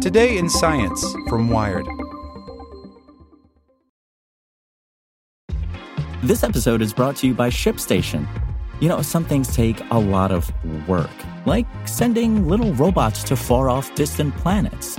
Today in Science from Wired. This episode is brought to you by ShipStation. You know, some things take a lot of work, like sending little robots to far off distant planets.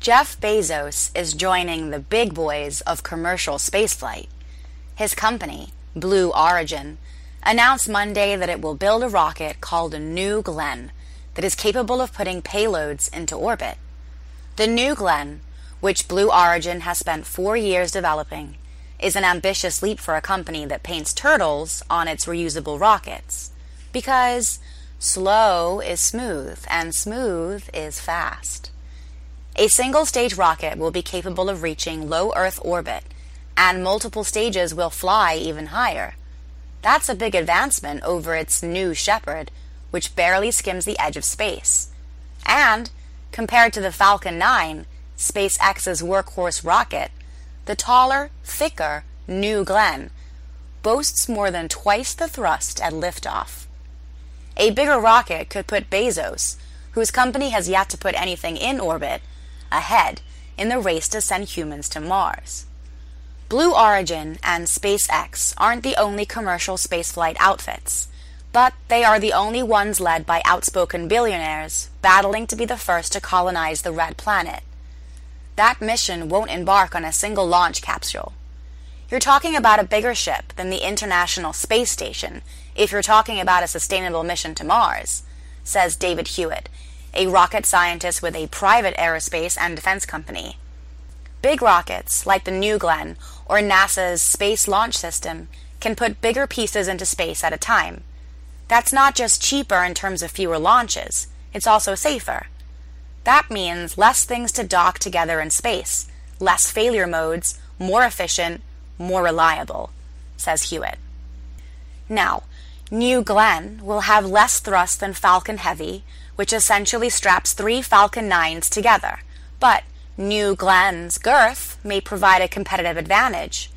Jeff Bezos is joining the big boys of commercial spaceflight. His company, Blue Origin, announced Monday that it will build a rocket called a New Glenn that is capable of putting payloads into orbit. The New Glenn, which Blue Origin has spent four years developing, is an ambitious leap for a company that paints turtles on its reusable rockets. Because slow is smooth and smooth is fast. A single stage rocket will be capable of reaching low Earth orbit, and multiple stages will fly even higher. That's a big advancement over its new Shepard, which barely skims the edge of space. And, compared to the Falcon 9, SpaceX's workhorse rocket, the taller, thicker New Glenn boasts more than twice the thrust at liftoff. A bigger rocket could put Bezos, whose company has yet to put anything in orbit, ahead in the race to send humans to Mars. Blue Origin and SpaceX aren't the only commercial spaceflight outfits, but they are the only ones led by outspoken billionaires battling to be the first to colonize the red planet. That mission won't embark on a single launch capsule. You're talking about a bigger ship than the International Space Station if you're talking about a sustainable mission to Mars, says David Hewitt, a rocket scientist with a private aerospace and defense company. Big rockets, like the New Glenn or NASA's Space Launch System, can put bigger pieces into space at a time. That's not just cheaper in terms of fewer launches, it's also safer. That means less things to dock together in space, less failure modes, more efficient, more reliable, says Hewitt. Now, New Glenn will have less thrust than Falcon Heavy, which essentially straps three Falcon 9s together, but New Glenn's girth may provide a competitive advantage.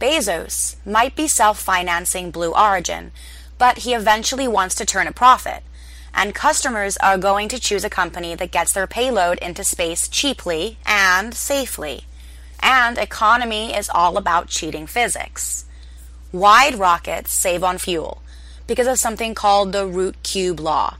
Bezos might be self financing Blue Origin, but he eventually wants to turn a profit, and customers are going to choose a company that gets their payload into space cheaply and safely. And economy is all about cheating physics. Wide rockets save on fuel because of something called the root cube law.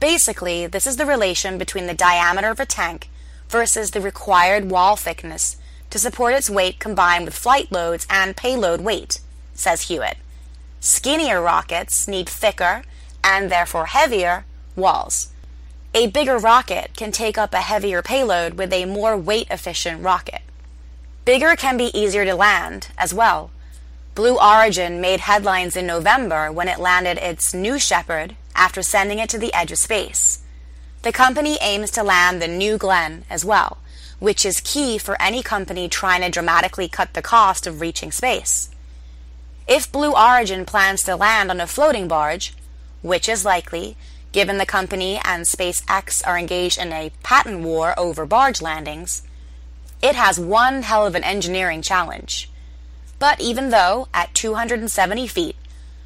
Basically, this is the relation between the diameter of a tank versus the required wall thickness to support its weight combined with flight loads and payload weight, says Hewitt. Skinnier rockets need thicker, and therefore heavier, walls. A bigger rocket can take up a heavier payload with a more weight efficient rocket. Bigger can be easier to land as well. Blue Origin made headlines in November when it landed its new Shepard after sending it to the edge of space. The company aims to land the New Glenn as well, which is key for any company trying to dramatically cut the cost of reaching space. If Blue Origin plans to land on a floating barge, which is likely, given the company and SpaceX are engaged in a patent war over barge landings, it has one hell of an engineering challenge. But even though, at 270 feet,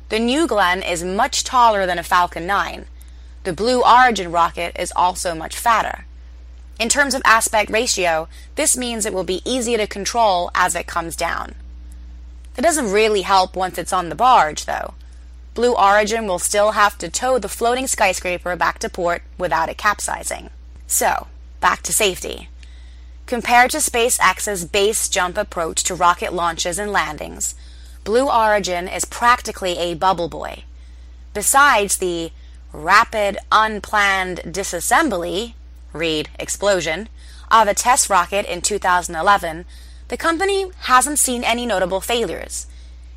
the New Glenn is much taller than a Falcon 9, the Blue Origin rocket is also much fatter. In terms of aspect ratio, this means it will be easier to control as it comes down. That doesn't really help once it's on the barge, though. Blue Origin will still have to tow the floating skyscraper back to port without it capsizing. So, back to safety. Compared to SpaceX's base jump approach to rocket launches and landings, Blue Origin is practically a bubble boy. Besides the rapid, unplanned disassembly, read explosion, of a test rocket in 2011, the company hasn't seen any notable failures.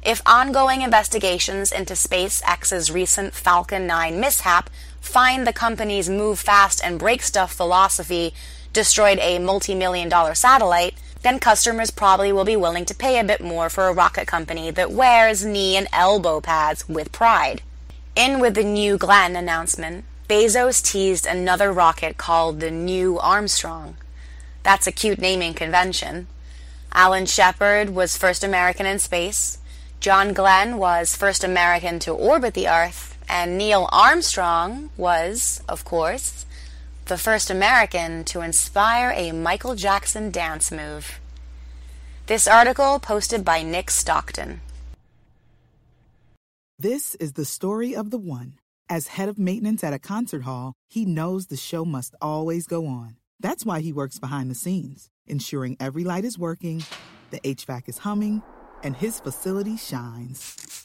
If ongoing investigations into SpaceX's recent Falcon 9 mishap find the company's move fast and break stuff philosophy destroyed a multi million dollar satellite, then customers probably will be willing to pay a bit more for a rocket company that wears knee and elbow pads with pride. In with the new Glenn announcement, Bezos teased another rocket called the New Armstrong. That's a cute naming convention. Alan Shepard was first American in space. John Glenn was first American to orbit the Earth. And Neil Armstrong was, of course, the first American to inspire a Michael Jackson dance move. This article posted by Nick Stockton. This is the story of the one. As head of maintenance at a concert hall, he knows the show must always go on. That's why he works behind the scenes, ensuring every light is working, the HVAC is humming, and his facility shines.